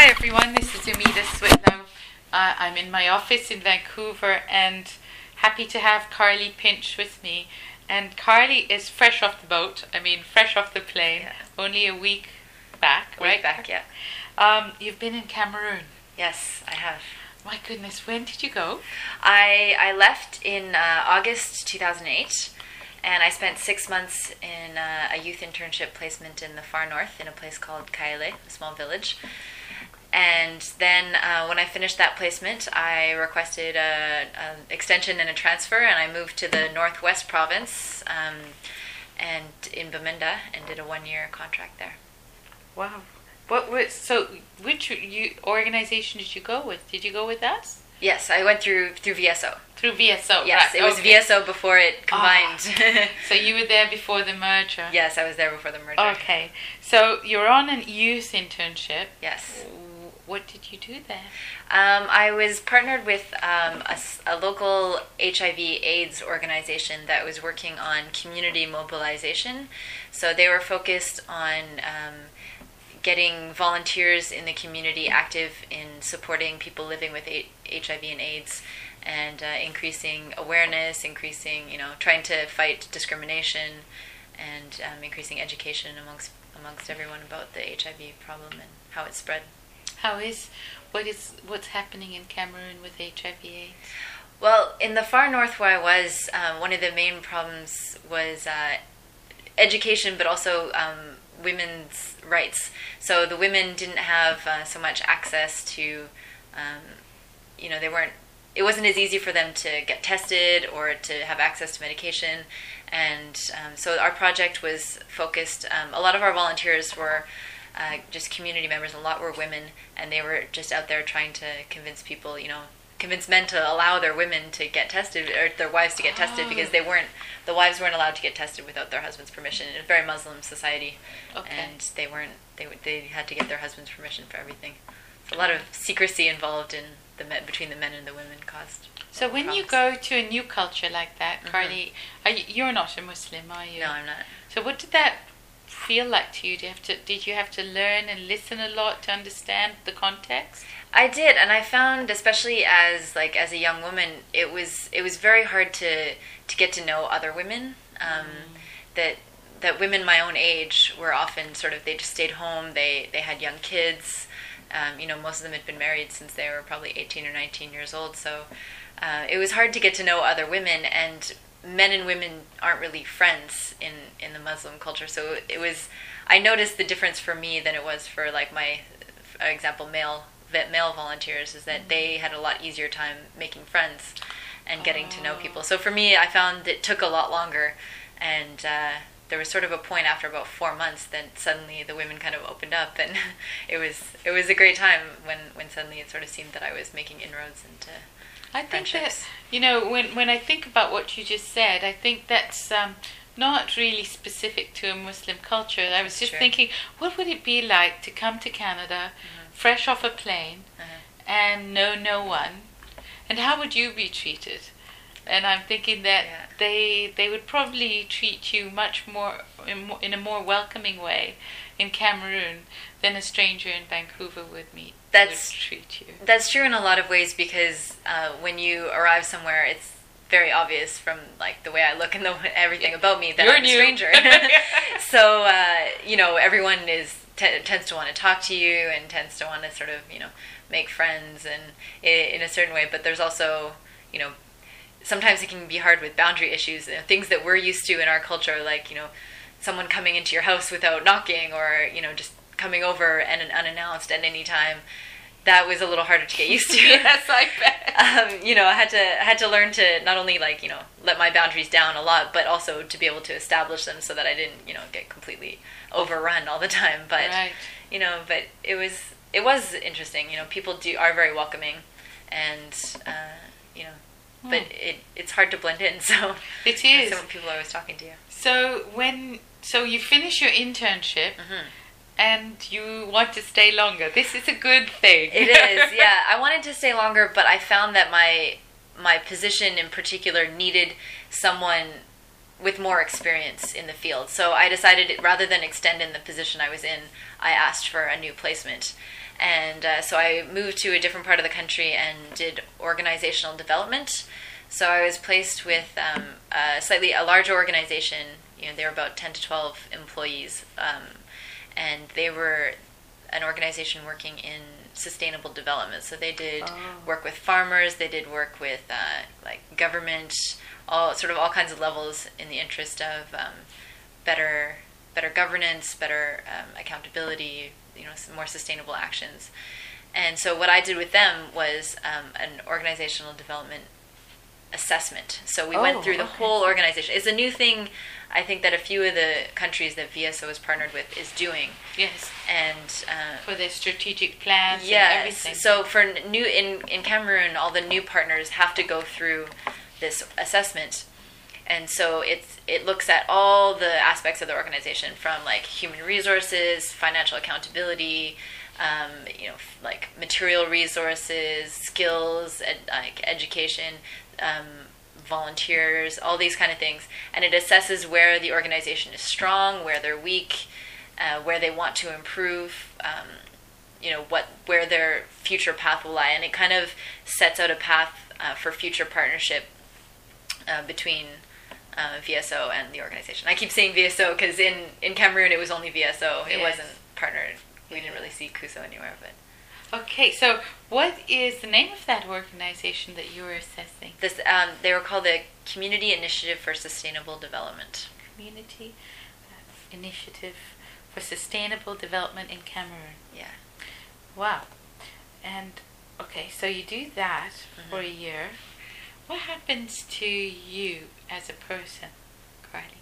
Hi everyone, this is Amita Switlow. Uh, I'm in my office in Vancouver and happy to have Karly Pinch with me. And Karly is fresh off the boat, I mean, fresh off the plane, Yeah. only a week back, Week right? back, yeah. Um, you've been in Cameroon. Yes, I have. My goodness, when did you go? I I left in uh, August 2008, and I spent six months in uh, a youth internship placement in the far north in a place called Kaele, a small village. And then uh, when I finished that placement, I requested a, an extension and a transfer, and I moved to the northwest province, um, and in Bamenda, and did a one-year contract there. Wow. What was so? Which you, organization did you go with? Did you go with us Yes, I went through through VSO. through VSO? yes, right, it was okay. VSO before it combined. So you were there before the merger. yes, I was there before the merger. Okay. So you're on an youth internship. Yes. What did you do there? Um, I was partnered with um, a, a local HIV/AIDS organization that was working on community mobilization. So they were focused on um, getting volunteers in the community active in supporting people living with A- HIV and AIDS, and uh, increasing awareness, increasing you know trying to fight discrimination, and um, increasing education amongst amongst everyone about the HIV problem and how it spread. How is what is what's happening in Cameroon with HIV/AIDS? Well, in the far north where I was, um, one of the main problems was uh, education, but also um, women's rights. So the women didn't have uh, so much access to, um, you know, they weren't. It wasn't as easy for them to get tested or to have access to medication, and um, so our project was focused. Um, a lot of our volunteers were. Uh, just community members, a lot were women, and they were just out there trying to convince people, you know, convince men to allow their women to get tested or their wives to get tested Oh. because they weren't the wives weren't allowed to get tested without their husband's permission. It's a very Muslim society, Okay. and they weren't they they had to get their husband's permission for everything. A lot of secrecy involved in the men, between the men and the women caused. So when you go to a new culture like that, Karly, are you, you're not a Muslim, are you? no, I'm not. So what did that feel like to you? Did you have to did you have to learn and listen a lot to understand the context? I did, and I found, especially as like as a young woman, it was it was very hard to to get to know other women. Um, That that women my own age were often sort of they just stayed home. They they had young kids. Um, you know, most of them had been married since they were probably eighteen or nineteen years old. So uh, it was hard to get to know other women, and men and women aren't really friends in in the Muslim culture. So it was. I noticed the difference for me than it was for like my, for example, male male volunteers is that they had a lot easier time making friends and getting to know Oh. people. So for me, I found it took a lot longer, and uh, there was sort of a point after about four months that suddenly the women kind of opened up, and it was it was a great time when when suddenly it sort of seemed that I was making inroads into. I think that you know when when I think about what you just said, I think that's um, not really specific to a Muslim culture. I was just Sure. thinking, what would it be like to come to Canada, fresh off a plane, Uh-huh. and know no one, and how would you be treated? And I'm thinking that Yeah. they they would probably treat you much more in, in a more welcoming way in Cameroon than a stranger in Vancouver would meet That's- would treat you. That's true in a lot of ways because uh, when you arrive somewhere, it's very obvious from like the way I look and the everything about me that You're I'm new. a stranger. so uh, you know, everyone is t- tends to want to talk to you and tends to want to sort of you know make friends and in a certain way. But there's also you know sometimes it can be hard with boundary issues, you know, things that we're used to in our culture, like you know someone coming into your house without knocking or you know just coming over and unannounced at any time. That was a little harder to get used to yes, I bet. um, you know, I had to I had to learn to not only like you know let my boundaries down a lot, but also to be able to establish them so that I didn't you know get completely overrun all the time. But right. you know, but it was it was interesting. You know, people do are very welcoming, and uh, you know, but Hmm. it it's hard to blend in. So It is. some people are always talking to you. So when so you finish your internship Mhm. and you want to stay longer. This is a good thing. It is, yeah. I wanted to stay longer, but I found that my my position in particular needed someone with more experience in the field. So I decided rather than extend in the position I was in, I asked for a new placement. And uh, so I moved to a different part of the country and did organizational development. So I was placed with um, a slightly a larger organization. You know, there were about ten to twelve employees, um, and they were an organization working in sustainable development. So they did Oh. work with farmers, they did work with uh, like government, all sort of all kinds of levels in the interest of um, better better governance, better um, accountability, you know, more sustainable actions. And so what I did with them was um, an organizational development assessment. So we Oh, went through the okay. whole organization. It's a new thing. I think that a few of the countries that VSO is partnered with is doing, Yes, and uh, for their strategic plans and Yes. everything. So for new in in Cameroon, all the new partners have to go through this assessment, and so it's it looks at all the aspects of the organization from like human resources, financial accountability. Um, you know, f- like material resources, skills, ed, like education, um, volunteers, all these kind of things, and it assesses where the organization is strong, where they're weak, uh, where they want to improve. Um, you know what where their future path will lie, and it kind of sets out a path uh, for future partnership uh, between uh, VSO and the organization. I keep saying VSO because in in Cameroon it was only VSO; it Yes. wasn't partnered. We didn't really see CUSO anywhere, but okay, so what is the name of that organization that you were assessing? this um, they were called the Community Initiative for Sustainable Development. Community uh, Initiative for Sustainable Development in Cameroon. Yeah. Wow. And okay, so you do that for a Mm-hmm. year. What happens to you as a person, Karly?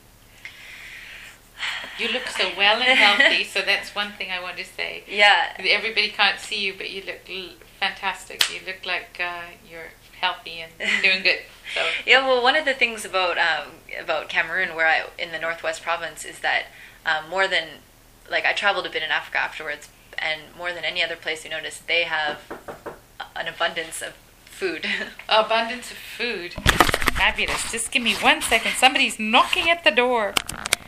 You look so well and healthy, so that's one thing I want to say. Yeah, Everybody can't see you, but you look l- fantastic. You look like uh, you're healthy and doing good. So Yeah, well, one of the things about um, about Cameroon, where I in the northwest province, is that um, more than like I traveled a bit in Africa afterwards, and more than any other place, you notice they have an abundance of food. abundance of food, fabulous. Just give me one second. Somebody's knocking at the door.